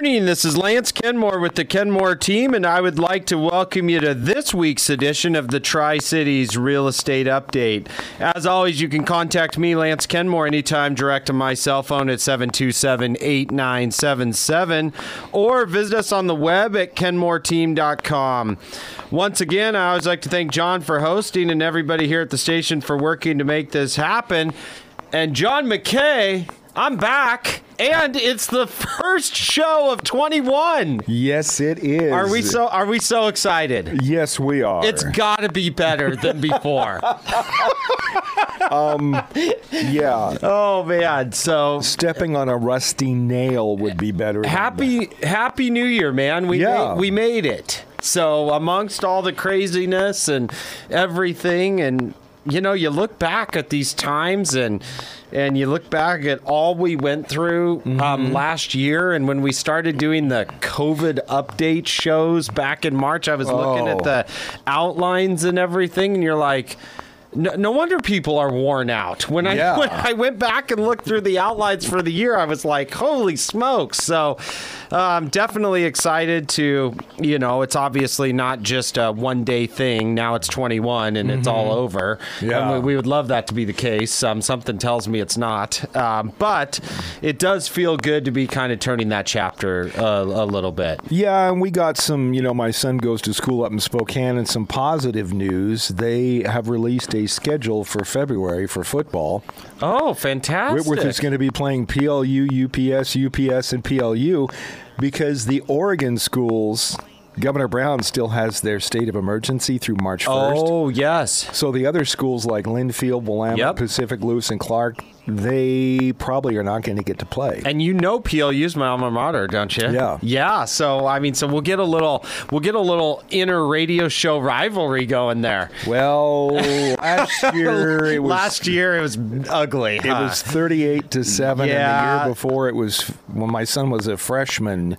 This is Lance Kenmore with the Kenmore team, and I would like to welcome you to this week's edition of the Tri Cities Real Estate Update. As always, you can contact me, Lance Kenmore, anytime direct to my cell phone at 727 8977 or visit us on the web at kenmoreteam.com. Once again, I always like to thank John for hosting and everybody here at the station for working to make this happen. And John McKay, I'm back, and it's the first show of 21. Yes, it is. Are we so are we so excited? Yes, we are. It's got to be better than before. Um, yeah. oh man, so Stepping on a rusty nail would be better. happy happy new year, man. We Yeah. made, we made it. So amongst all the craziness and everything and you know, you look back at these times and and you look back at all we went through Mm-hmm. um, last year and when we started doing the COVID update shows back in March, I was looking Oh. at the outlines and everything and you're like no, no wonder people are worn out. When I Yeah. when I went back and looked through the outlines for the year, I was like, "Holy smokes!" So, um, definitely excited to, you know, it's obviously not just a one day thing. Now it's 21 and it's all over. Yeah. And we, we would love that to be the case. Um, something tells me it's not, um, but it does feel good to be kind of turning that chapter uh, a little bit. Yeah, and we got some, you know, my son goes to school up in Spokane, and some positive news. They have released a schedule for February for football. Oh, fantastic! Whitworth is going to be playing PLU, UPS, UPS, and PLU because the Oregon schools, Governor Brown still has their state of emergency through March 1st. Oh yes. So the other schools like Linfield, Willamette, Yep. Pacific, Lewis, and Clark, they probably are not going to get to play. And you know PLU's my alma mater, don't you? Yeah. Yeah. So I mean, so we'll get a little, we'll get a little inner radio show rivalry going there. Well, last year it was Last year it was ugly. it was 38 to 7 and the year before it was when my son was a freshman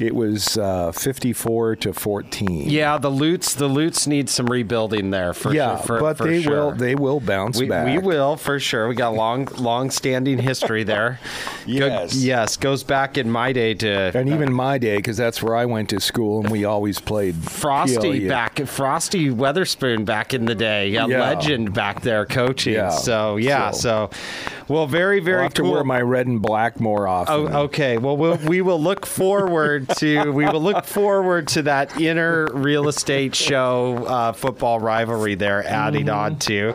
it was uh, 54 to 14. yeah, the Lutes, the Lutes need some rebuilding there for Yeah, sure. For, but for they sure. will they will bounce We, back. we will for sure. We got long, long-standing history there. Go- Yes. yes, goes back in my day to And even my day, because that's where I went to school, and we always played Frosty PLU. back, Frosty Weatherspoon back in the day, a Yeah. legend back there coaching. Yeah. So yeah, so, So- well, very very. I'll have cool. to wear my red and black more often. Oh, okay. Well, we'll we will look forward to we will look forward to that inner real estate show uh, football rivalry there adding on to.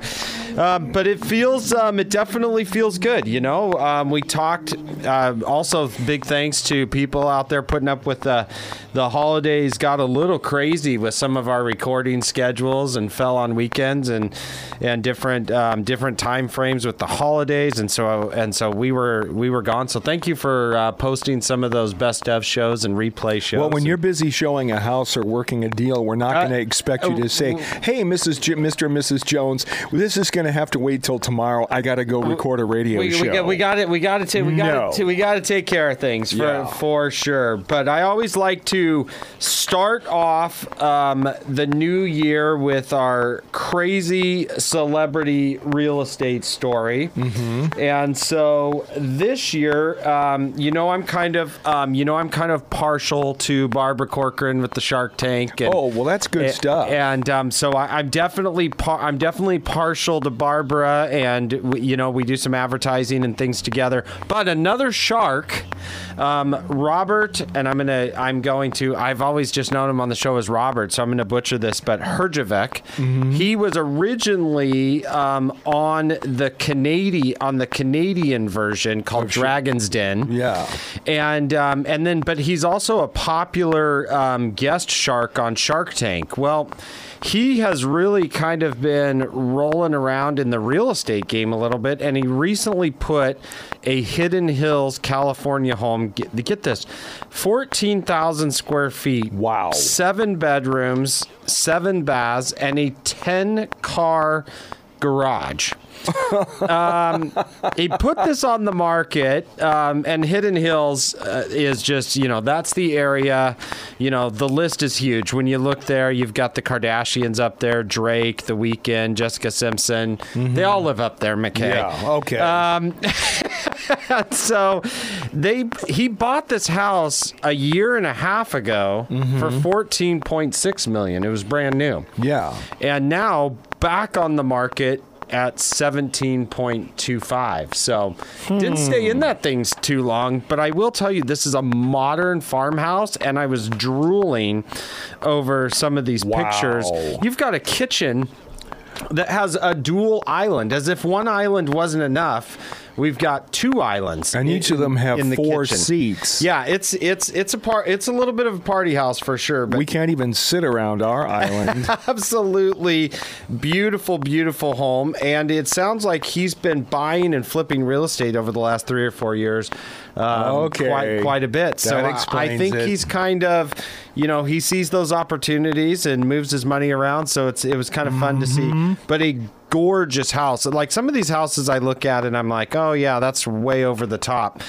Um, but it feels um, it definitely feels good. You know, um, we talked. Uh, also, big thanks to people out there putting up with the the holidays. Got a little crazy with some of our recording schedules and fell on weekends and and different um, different time frames with the holidays and so and so we were we were gone. So thank you for uh, posting some of those best of shows and replay shows. Well, when you're busy showing a house or working a deal, we're not Uh, going to expect you to say, "Hey, Mrs. J- Mr. and Mrs. Jones, this is going to have to wait till tomorrow. I got to go record a radio we, show." we got we got it we got to take we got No. to we got to take care of things for Yeah. for sure. But I always like to start off um, the new year with our crazy celebrity real estate story. Mm-hmm. And so this year, um, you know, I'm kind of um, you know I'm kind of partial to Barbara Corcoran with the Shark Tank. And, Oh, well, that's good a- stuff. And um, so I, I'm definitely par- I'm definitely partial to Barbara, and we, you know we do some advertising and things together. But another shark, um, Robert, and I'm gonna I'm going to I've always just known him on the show as Robert, so I'm gonna butcher this, but Herjavec, he was originally um, on the Canadian on the Canadian version called Dragon's Den. Yeah. And um, and then, but he's also a popular um, guest shark on Shark Tank. Well, he has really kind of been rolling around in the real estate game a little bit, and he recently put a Hidden Hills, California home. Get, get this, fourteen thousand square feet. Wow. Seven bedrooms, seven baths, and a ten car garage. Um, he put this on the market, um, and Hidden Hills uh, is just, you know, that's the area. You know, the list is huge. When you look there, you've got the Kardashians up there, Drake, The Weeknd, Jessica Simpson. They all live up there, McKay. Yeah. Okay. Um, so they he bought this house a year and a half ago for 14.6 million. It was brand new. yeah. And now back on the market at 17.25. So didn't stay in that thing too long, but I will tell you this is a modern farmhouse and I was drooling over some of these Wow. pictures. You've got a kitchen that has a dual island as if one island wasn't enough. We've got two islands, And each of them have in the four kitchen. seats. Yeah, it's it's it's a part. It's a little bit of a party house for sure. But We can't even sit around our island. absolutely beautiful, beautiful home. And it sounds like he's been buying and flipping real estate over the last three or four years. Um, Okay. quite quite a bit. so That I- I think it. he's kind of, you know, he sees those opportunities and moves his money around. So it's it was kind of fun to Mm-hmm. see. But a gorgeous house. Like some of these houses, I look at and I'm like, oh yeah, that's way over the top.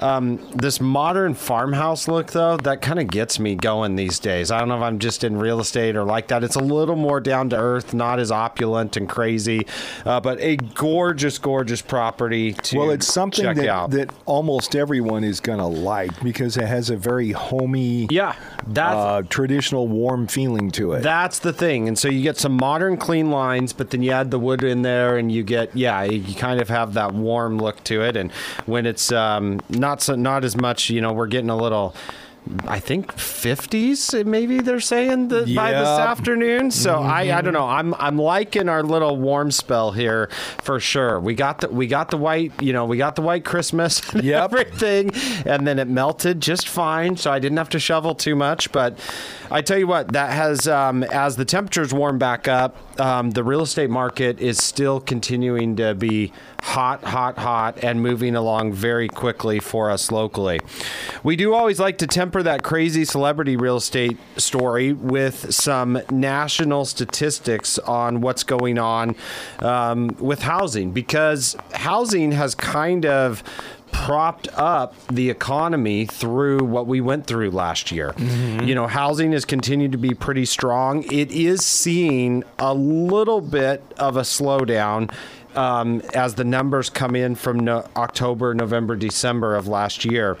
Um, this modern farmhouse look, though, that kind of gets me going these days. I don't know if I'm just in real estate or like that. It's a little more down to earth, not as opulent and crazy, uh, but a gorgeous, gorgeous property to well, it's something check that, out. that almost everyone is going to like because it has a very homey, yeah, that's uh, traditional, warm feeling to it. That's the thing. And so you get some modern clean lines, but then you add the wood in there and you get, yeah, you kind of have that warm look to it. And when it's um, not so, not as much, you know, we're getting a little. I think 50s maybe they're saying that by this afternoon. So I, I don't know. I'm I'm liking our little warm spell here for sure. We got the we got the white, you know, we got the white Christmas and Yep. everything and then it melted just fine, so I didn't have to shovel too much, but I tell you what, that has um, as the temperatures warm back up, um, the real estate market is still continuing to be hot, hot, hot, and moving along very quickly for us locally. We do always like to temper that crazy celebrity real estate story with some national statistics on what's going on um, with housing because housing has kind of propped up the economy through what we went through last year. You know, housing has continued to be pretty strong. It is seeing a little bit of a slowdown. Um, as the numbers come in from no- October, November, December of last year,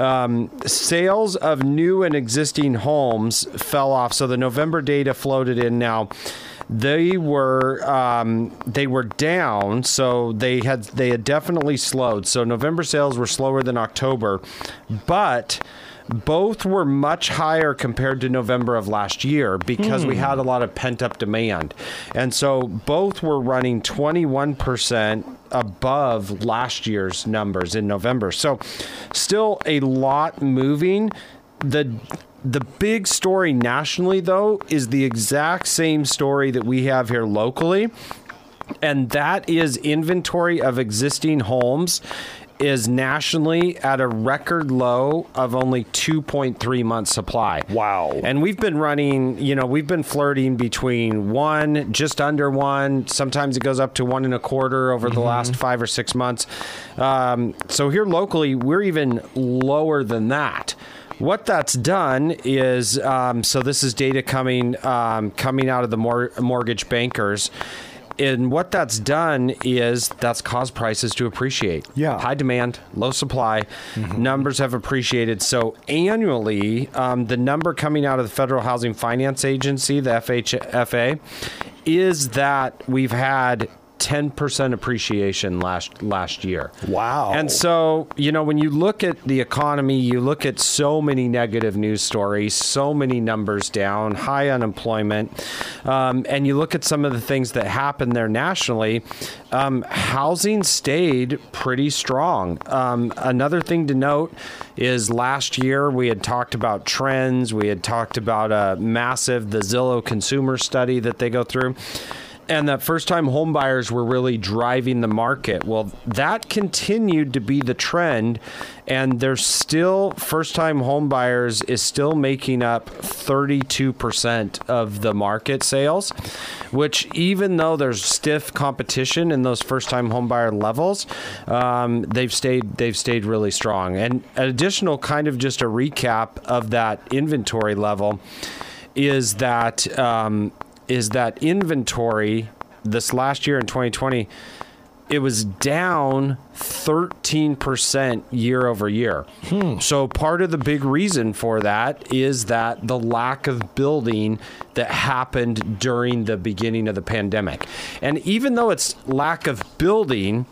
um, sales of new and existing homes fell off. So the November data floated in now they were um, they were down, so they had they had definitely slowed. So November sales were slower than October, but both were much higher compared to November of last year because we had a lot of pent up demand, and so both were running twenty one percent above last year's numbers in November. So still a lot moving. The the big story nationally, though, is the exact same story that we have here locally, and that is inventory of existing homes is nationally at a record low of only 2.3 months supply. Wow. And we've been running, you know, we've been flirting between one, just under one. Sometimes it goes up to one and a quarter over the last five or six months. Um, so here locally, we're even lower than that. What that's done is, um, so this is data coming um, coming out of the mor- mortgage bankers. And what that's done is that's caused prices to appreciate. Yeah. High demand, low supply. Numbers have appreciated. So annually, um, the number coming out of the Federal Housing Finance Agency, the FHFA, is that we've had 10% appreciation last last year. Wow. And so, you know, when you look at the economy, you look at so many negative news stories, so many numbers down, high unemployment, um, and you look at some of the things that happened there nationally, um, housing stayed pretty strong. Um, another thing to note is last year we had talked about trends, we had talked about a massive, the Zillow consumer study that they go through. And that first time home buyers were really driving the market. Well, that continued to be the trend, and there's still first time home buyers is still making up 32% of the market sales, which even though there's stiff competition in those first time home buyer levels, um, they've stayed they've stayed really strong. And additional kind of just a recap of that inventory level is that um, is that inventory this last year in 2020 it was down 13% year over year. Hmm. So, part of the big reason for that is that the lack of building that happened during the beginning of the pandemic. And even though it's lack of building,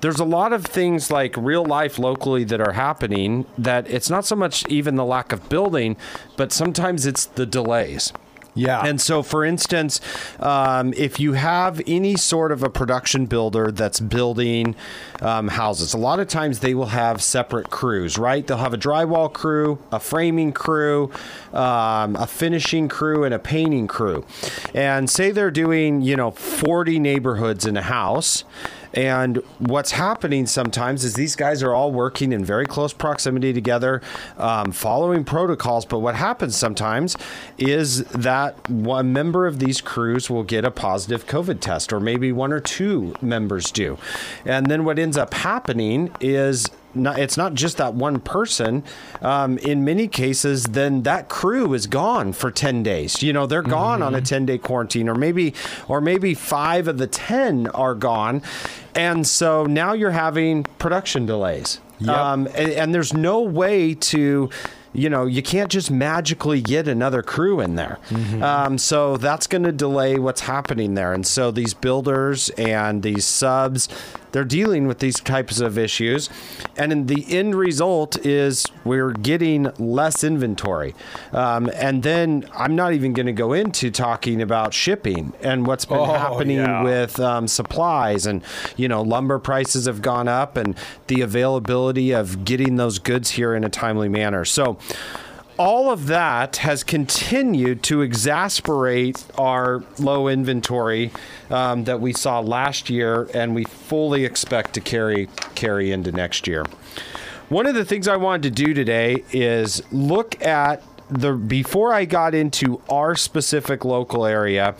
there's a lot of things like real life locally that are happening that it's not so much even the lack of building, but sometimes it's the delays. Yeah. And so, for instance, um, if you have any sort of a production builder that's building um, houses, a lot of times they will have separate crews, right? They'll have a drywall crew, a framing crew, um, a finishing crew, and a painting crew. And say they're doing, you know, 40 neighborhoods in a house. And what's happening sometimes is these guys are all working in very close proximity together, um, following protocols. But what happens sometimes is that one member of these crews will get a positive COVID test, or maybe one or two members do. And then what ends up happening is not, it's not just that one person. Um, in many cases, then that crew is gone for ten days. You know, they're gone on a ten day quarantine, or maybe, or maybe five of the ten are gone, and so now you're having production delays. Yep. Um, and, and there's no way to you know, you can't just magically get another crew in there. Um, so that's going to delay what's happening there. And so these builders and these subs, they're dealing with these types of issues. And in the end result is we're getting less inventory. Um, and then I'm not even going to go into talking about shipping and what's been Oh, happening yeah. with um, supplies. And, you know, lumber prices have gone up and the availability of getting those goods here in a timely manner. So, all of that has continued to exasperate our low inventory um, that we saw last year, and we fully expect to carry carry into next year. One of the things I wanted to do today is look at the before I got into our specific local area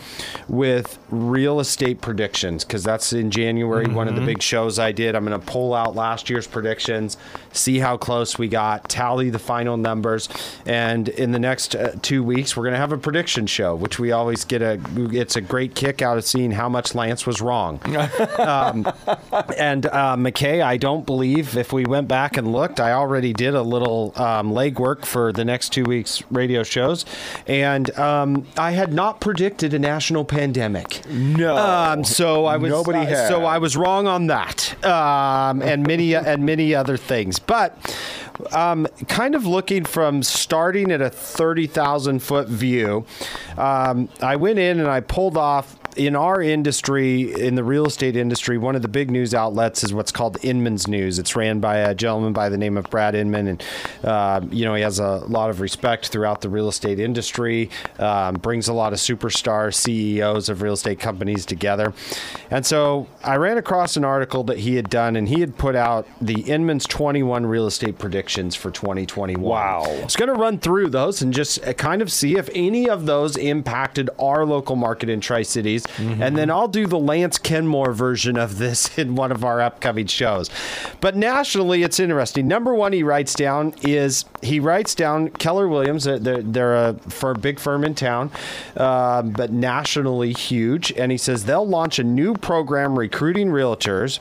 with real estate predictions because that's in January one of the big shows I did. I'm going to pull out last year's predictions, see how close we got, tally the final numbers, and in the next uh, 2 weeks we're going to have a prediction show which we always get a it's a great kick out of seeing how much Lance was wrong. And uh, McKay, I don't believe if we went back and looked, I already did a little um, legwork for the next two weeks radio shows, and um, I had not predicted a national pandemic. No. Um, so I was Nobody uh, had. so I was wrong on that, um, and many and many other things. But um, kind of looking from starting at a thirty thousand foot view, um, I went in and I pulled off. In our industry, in the real estate industry, one of the big news outlets is what's called Inman's News. It's ran by a gentleman by the name of Brad Inman, and uh, you know he has a lot of respect throughout the real estate industry. Um, brings a lot of superstar CEOs of real estate companies together, and so I ran across an article that he had done, and he had put out the Inman's 21 real estate predictions for 2021. Wow. It's going to run through those and just uh, kind of see if any of those impacted our local market in Tri Cities. And then I'll do the Lance Kenmore version of this in one of our upcoming shows. But nationally, it's interesting. Number one, he writes down is he writes down Keller Williams. They're, they're a for big firm in town, uh, but nationally huge. And he says they'll launch a new program recruiting realtors,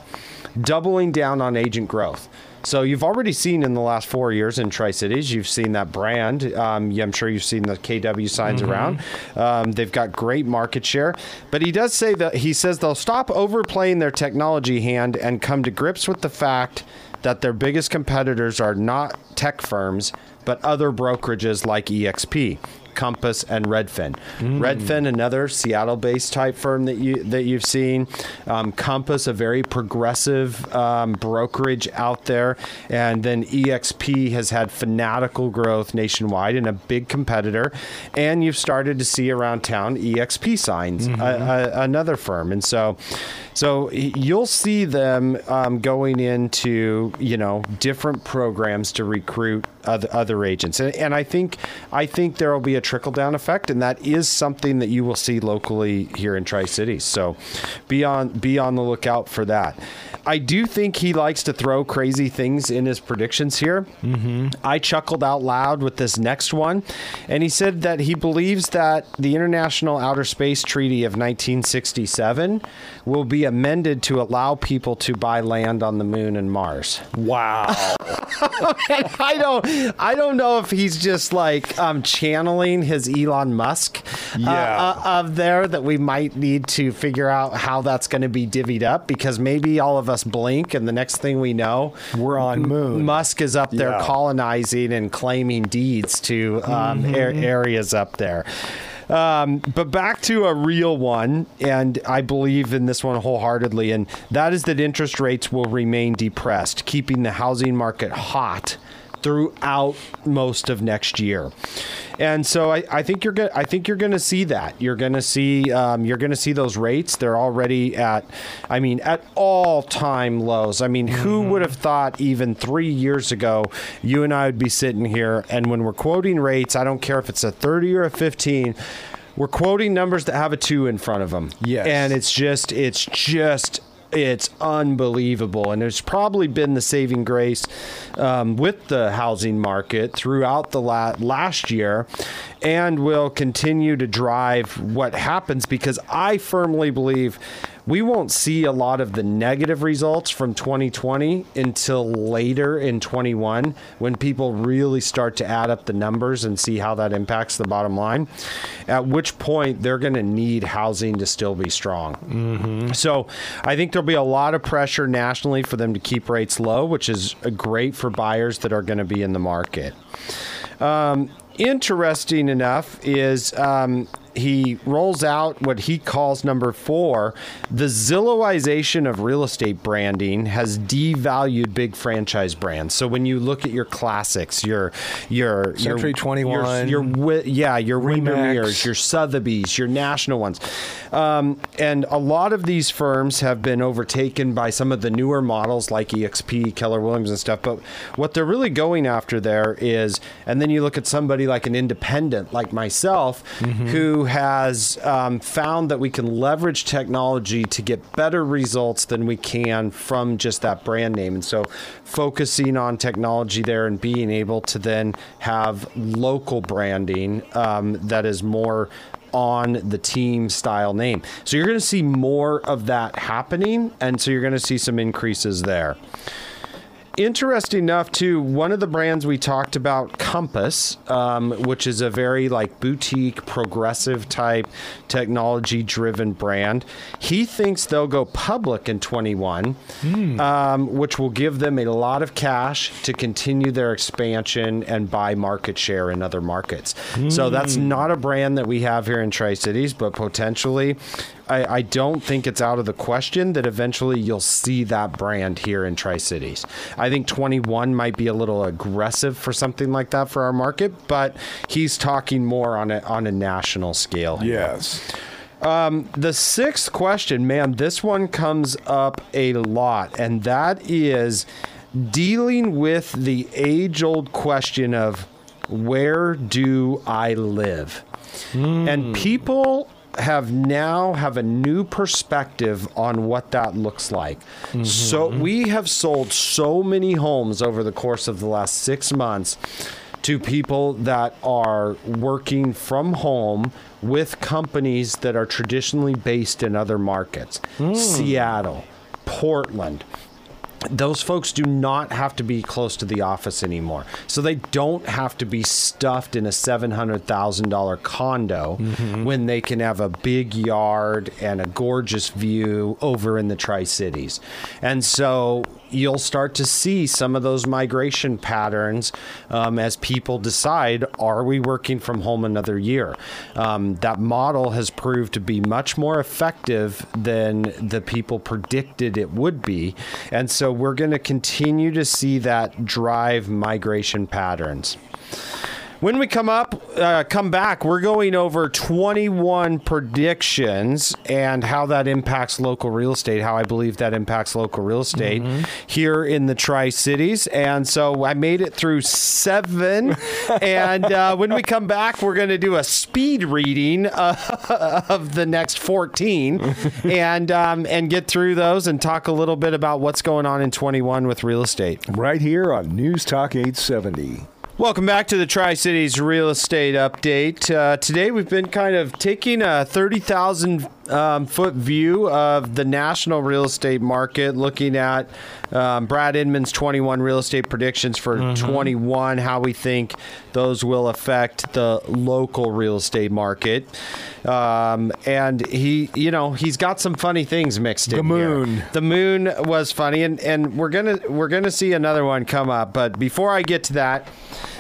doubling down on agent growth. So you've already seen in the last four years in Tri Cities, you've seen that brand. Um, yeah, I'm sure you've seen the KW signs around. Um, they've got great market share, but he does say that he says they'll stop overplaying their technology hand and come to grips with the fact that their biggest competitors are not tech firms, but other brokerages like EXP. Compass, and Redfin. Redfin, another Seattle-based type firm that you that you've seen. Um, Compass, a very progressive um, brokerage out there, and then EXP has had fanatical growth nationwide and a big competitor. And you've started to see around town EXP signs, a, a, another firm, and so. So you'll see them um, going into you know different programs to recruit other, other agents, and, and I think I think there will be a trickle down effect, and that is something that you will see locally here in Tri Cities. So be on be on the lookout for that. I do think he likes to throw crazy things in his predictions here. Mm-hmm. I chuckled out loud with this next one, and he said that he believes that the International Outer Space Treaty of 1967 will be amended to allow people to buy land on the moon and Mars. Wow. I don't, I don't know if he's just like um, channeling his Elon Musk uh, uh, of there that we might need to figure out how that's going to be divvied up because maybe all of us blink and the next thing we know, We're on moon. Musk is up there Yeah. colonizing and claiming deeds to um, Mm-hmm. a- areas up there. Um, but back to a real one, and I believe in this one wholeheartedly, and that is that interest rates will remain depressed, keeping the housing market hot throughout most of next year. And so I, I think you're going I think you're to see that. You're going to see um, you're to see those rates. They're already at, I mean, at all time lows. I mean, who would have thought even three years ago you and I would be sitting here and when we're quoting rates, I don't care if it's a 30 or a 15. We're quoting numbers that have a two in front of them. Yes. And it's just, it's just it's unbelievable. And it's probably been the saving grace um, with the housing market throughout the la- last year and will continue to drive what happens because I firmly believe we won't see a lot of the negative results from 2020 until later in 21 when people really start to add up the numbers and see how that impacts the bottom line. At which point they're going to need housing to still be strong. So I think there'll be a lot of pressure nationally for them to keep rates low, which is uh, great for buyers that are going to be in the market. Um, interesting enough is um, he rolls out what he calls number four the Zillowization of real estate branding has devalued big franchise brands. So when you look at your classics, your your Century your, 21, your, your yeah, your. Windermere's, your Sotheby's, your national ones, um, and a lot of these firms have been overtaken by some of the newer models like EXP, Keller Williams, and stuff. But what they're really going after there is, and then you look at somebody like an independent like myself, who has um, found that we can leverage technology to get better results than we can from just that brand name. And so, focusing on technology there and being able to then have local branding um, that is more on the team style name. So you're going to see more of that happening, and so you're going to see some increases there. Interesting enough, too, one of the brands we talked about, Compass, um, which is a very like boutique, progressive type, technology driven brand. He thinks they'll go public in 21, um, which will give them a lot of cash to continue their expansion and buy market share in other markets. So that's not a brand that we have here in Tri Cities, but potentially. I, I don't think it's out of the question that eventually you'll see that brand here in Tri Cities. I think 21 might be a little aggressive for something like that for our market, but he's talking more on a on a national scale. here. Yes. Um, the sixth question, man, this one comes up a lot, and that is dealing with the age old question of where do I live? And hmm. people have now have a new perspective on what that looks like. So mm-hmm. we have sold so many homes over the course of the last 6 months to people that are working from home with companies that are traditionally based in other markets hmm. Seattle, Portland. Those folks do not have to be close to the office anymore. So they don't have to be stuffed in a $700,000 condo when they can have a big yard and a gorgeous view over in the Tri Cities. And so you'll start to see some of those migration patterns um, as people decide are we working from home another year? Um, that model has proved to be much more effective than the people predicted it would be. And so we're going to continue to see that drive migration patterns. When we come up, uh, come back, we're going over 21 predictions and how that impacts local real estate, how I believe that impacts local real estate here in the Tri Cities. And so I made it through seven. and uh, when we come back, we're going to do a speed reading uh, of the next 14 and, um, and get through those and talk a little bit about what's going on in 21 with real estate. Right here on News Talk 870. Welcome back to the Tri Cities Real Estate Update. Uh, today we've been kind of taking a 30,000 um, foot view of the national real estate market, looking at um, Brad Inman's 21 real estate predictions for 21, how we think those will affect the local real estate market. Um, and he, you know, he's got some funny things mixed in. The here. moon. The moon was funny, and, and we're gonna we're gonna see another one come up. But before I get to that,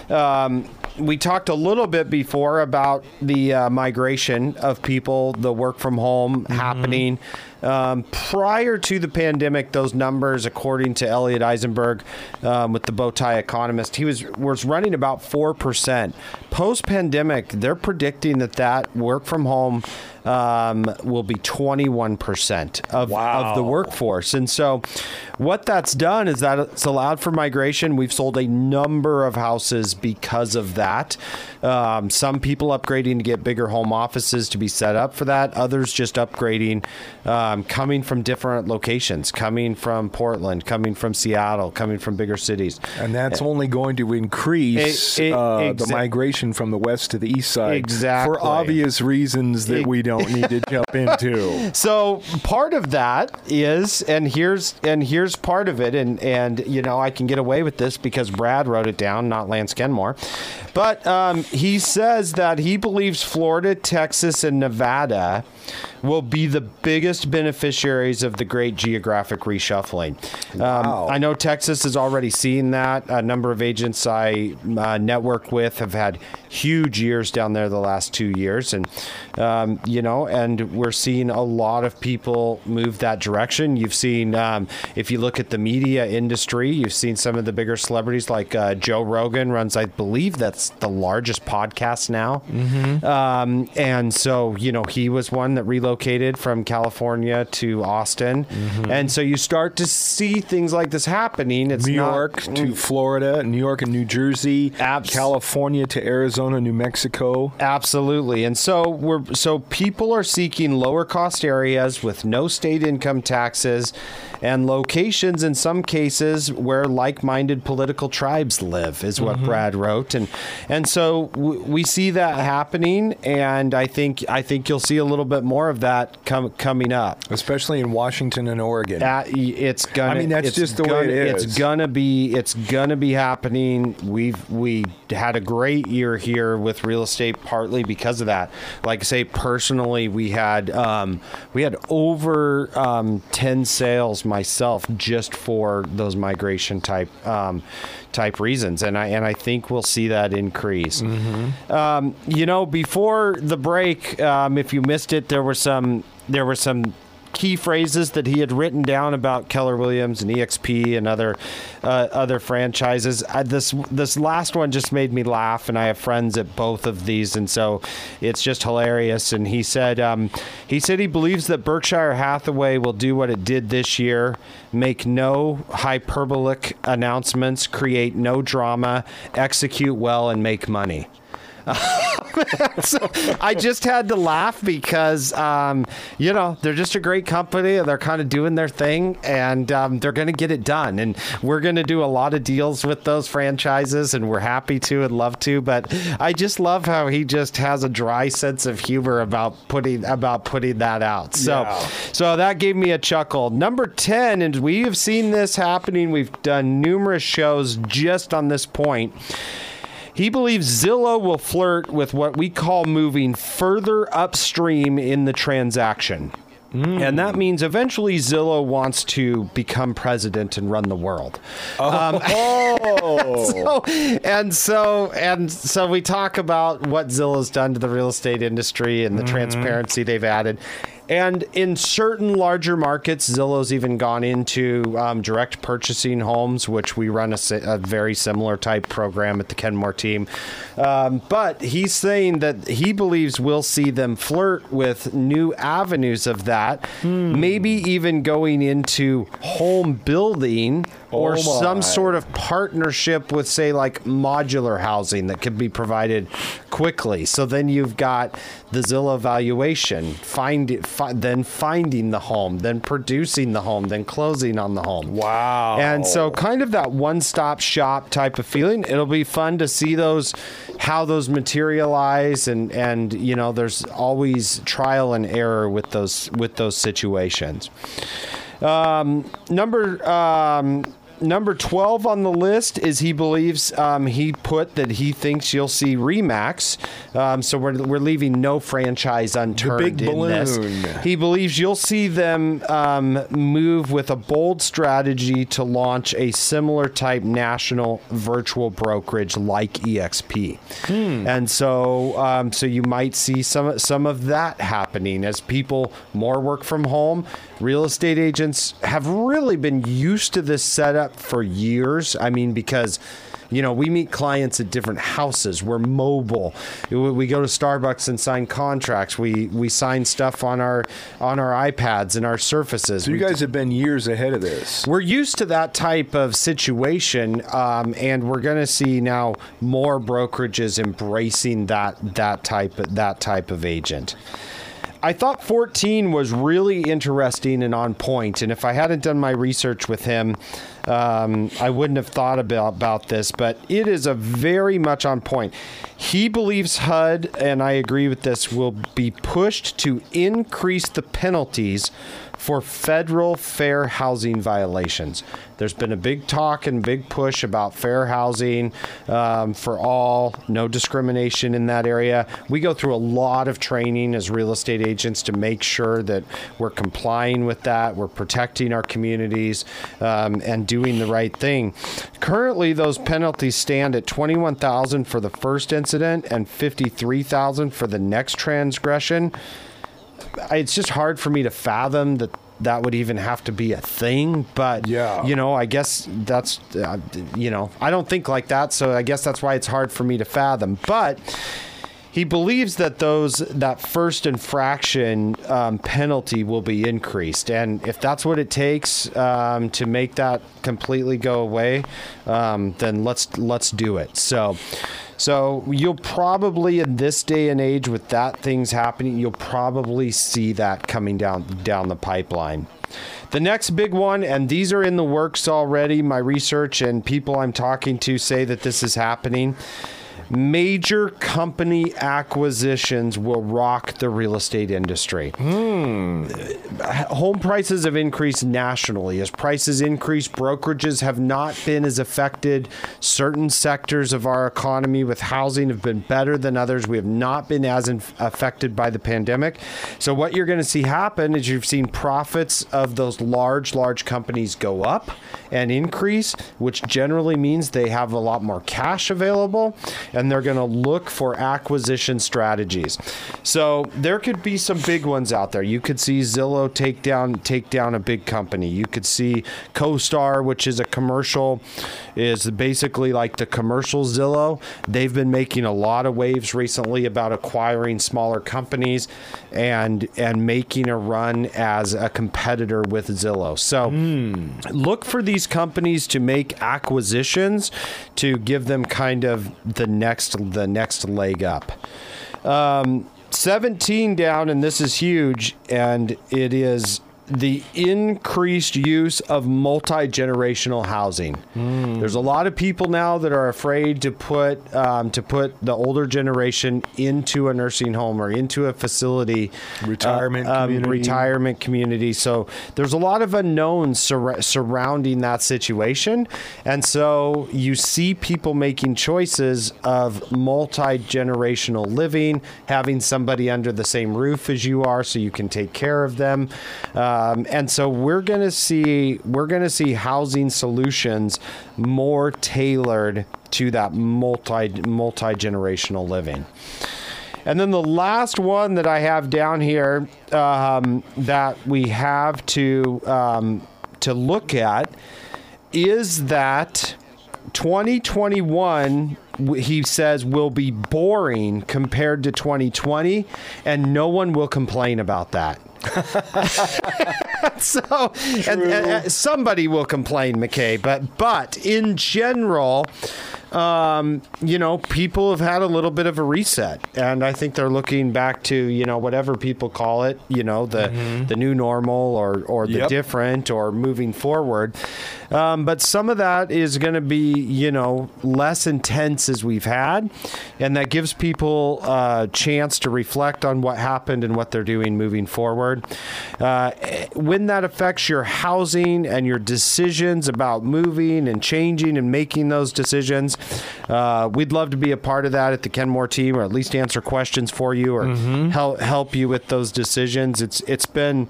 um, we talked a little bit before about the uh, migration of people, the work from home happening. Um, prior to the pandemic, those numbers, according to Elliot Eisenberg um, with the Bowtie Economist, he was was running about four percent. Post pandemic, they're predicting that that work from home um, will be twenty one percent of of the workforce, and so what that's done is that it's allowed for migration. We've sold a number of houses because of that. Um, some people upgrading to get bigger home offices to be set up for that. Others just upgrading, um, coming from different locations, coming from Portland, coming from Seattle, coming from bigger cities. And that's only going to increase It- it- uh, the migration from the west to the east side. Exactly. For obvious reasons that we don't need to jump into. So part of that is, and here's and here's part of it, and and you know I can get away with this because Brad wrote it down, not Lance Kenmore, but um, he says that he believes Florida, Texas, and Nevada will be the biggest beneficiaries of the great geographic reshuffling. Wow. Um, I know Texas is already seeing that. A number of agents I uh, network with have had huge years down there the last two years, and um, you know, and we're seeing a lot of people move that direction. You've seen, um, if you look at the media industry, you've seen some of the bigger celebrities like uh, Joe Rogan runs, I believe that's the largest podcast now, um, and so you know he was one that relocated from California to Austin, mm-hmm. and so you start to see things like this happening. It's New not- York to Florida, New York and New Jersey, Abs- California to Arizona, New Mexico. Absolutely. And so we're so people are seeking lower cost areas with no state income taxes and locations in some cases where like-minded political tribes live is what Brad wrote and and so w- we see that happening and I think I think you'll see a little bit more of that com- coming up. Especially in Washington and Oregon. Uh, it's gonna. I mean, that's just the way gonna, it It's is. gonna be. It's gonna be happening. We've we had a great year here with real estate, partly because of that. Like I say, personally, we had um, we had over um, ten sales myself just for those migration type um, type reasons, and I and I think we'll see that increase. Mm-hmm. Um, you know, before the break, um, if you missed it, there were some there were some key phrases that he had written down about Keller Williams and EXP and other uh, other franchises. I, this this last one just made me laugh, and I have friends at both of these, and so it's just hilarious. And he said um, he said he believes that Berkshire Hathaway will do what it did this year: make no hyperbolic announcements, create no drama, execute well, and make money. so I just had to laugh because, um, you know, they're just a great company. They're kind of doing their thing and um, they're going to get it done. And we're going to do a lot of deals with those franchises and we're happy to and love to. But I just love how he just has a dry sense of humor about putting about putting that out. So, Yeah. so that gave me a chuckle. Number 10, and we have seen this happening. We've done numerous shows just on this point. He believes Zillow will flirt with what we call moving further upstream in the transaction. Hmm. And that means eventually Zillow wants to become president and run the world. Oh, um, So, and so and so we talk about what Zillow's done to the real estate industry and the mm-hmm. transparency they've added. And in certain larger markets, Zillow's even gone into um, direct purchasing homes, which we run a, a very similar type program at the Kenmore team. Um, but he's saying that he believes we'll see them flirt with new avenues of that, maybe even going into home building or Oh some sort of partnership with, say, like modular housing that could be provided quickly. So then you've got the Zillow valuation, find it, fi- then finding the home, then producing the home, then closing on the home. Wow. And so, kind of that one-stop shop type of feeling. It'll be fun to see those, how those materialize, and and you know, there's always trial and error with those with those situations. Um, number um, number 12 on the list is he believes um, he put that he thinks you'll see Remax. Um, so we're, we're leaving no franchise unturned big in this. balloon. He believes you'll see them um, move with a bold strategy to launch a similar type national virtual brokerage like EXP. And so, um, so you might see some some of that happening as people more work from home. Real estate agents have really been used to this setup for years. I mean, because you know, we meet clients at different houses. We're mobile. We go to Starbucks and sign contracts. We we sign stuff on our on our iPads and our Surfaces. so you guys have been years ahead of this. we're used to that type of situation, um, and we're going to see now more brokerages embracing that that type of, that type of agent. I thought 14 was really interesting and on point, and if I hadn't done my research with him, um, I wouldn't have thought about, about this. But it is a very much on point. He believes HUD, and I agree with this, will be pushed to increase the penalties for federal fair housing violations. There's been a big talk and big push about fair housing um, for all, no discrimination in that area. We go through a lot of training as real estate agents to make sure that we're complying with that, we're protecting our communities, um, and doing the right thing. Currently, those penalties stand at 21,000 for the first incident and 53,000 for the next transgression. It's just hard for me to fathom that that would even have to be a thing but Yeah. you know i guess that's uh, you know i don't think like that so i guess that's why it's hard for me to fathom but he believes that those that first infraction um, penalty will be increased, and if that's what it takes um, to make that completely go away, um, then let's let's do it. So, so you'll probably in this day and age with that things happening, you'll probably see that coming down down the pipeline. The next big one, and these are in the works already. My research and people I'm talking to say that this is happening. Major company acquisitions will rock the real estate industry. Hmm. Home prices have increased nationally. As prices increase, brokerages have not been as affected. Certain sectors of our economy with housing have been better than others. We have not been as inf- affected by the pandemic. So, what you're going to see happen is you've seen profits of those large, large companies go up and increase, which generally means they have a lot more cash available and they're going to look for acquisition strategies. So there could be some big ones out there. You could see Zillow take down take down a big company. You could see CoStar, which is a commercial, is basically like the commercial Zillow. They've been making a lot of waves recently about acquiring smaller companies and and making a run as a competitor with Zillow. So hmm. look for these companies to make acquisitions to give them kind of the next the next leg up. Um, 17 down, and this is huge, and it is the increased use of multi generational housing. There's a lot of people now that are afraid to put um, to put the older generation into a nursing home or into a facility, Retirement uh, um, community. retirement community. So there's a lot of unknowns sur- surrounding that situation, and so you see people making choices of multi generational living, having somebody under the same roof as you are, so you can take care of them. Um, and so we're going to see we're going to see housing solutions more tailored to that multi multi generational living. And then the last one that I have down here um, that we have to um, to look at is that 2021 he says will be boring compared to 2020 and no one will complain about that so and, and- somebody will complain mckay but but in general um, you know, people have had a little bit of a reset, and I think they're looking back to you know whatever people call it, you know, the the new normal or or the Yep. different or moving forward. Um, but some of that is going to be you know less intense as we've had, and that gives people a chance to reflect on what happened and what they're doing moving forward. Uh, when that affects your housing and your decisions about moving and changing and making those decisions, uh, we'd love to be a part of that at the Kenmore team, or at least answer questions for you, or help help you with those decisions. It's it's been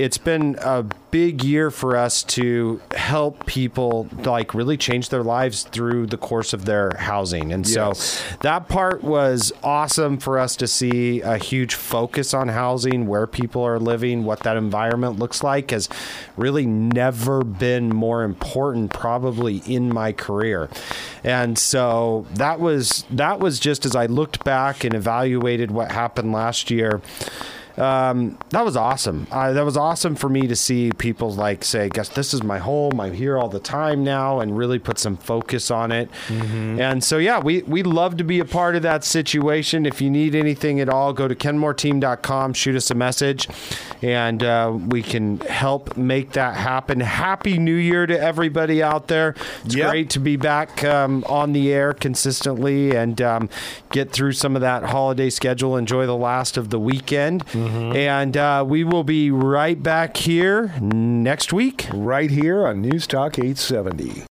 it's been a big year for us to help people like really change their lives through the course of their housing and Yes. so that part was awesome for us to see a huge focus on housing where people are living what that environment looks like has really never been more important probably in my career and so that was that was just as i looked back and evaluated what happened last year um, that was awesome. Uh, that was awesome for me to see people like say, "Guess this is my home. I'm here all the time now," and really put some focus on it. And so, yeah, we we love to be a part of that situation. If you need anything at all, go to kenmoreteam.com, shoot us a message, and uh, we can help make that happen. Happy New Year to everybody out there. It's Yep. great to be back um, on the air consistently and um, get through some of that holiday schedule. Enjoy the last of the weekend. And uh, we will be right back here next week. Right here on News Talk 870.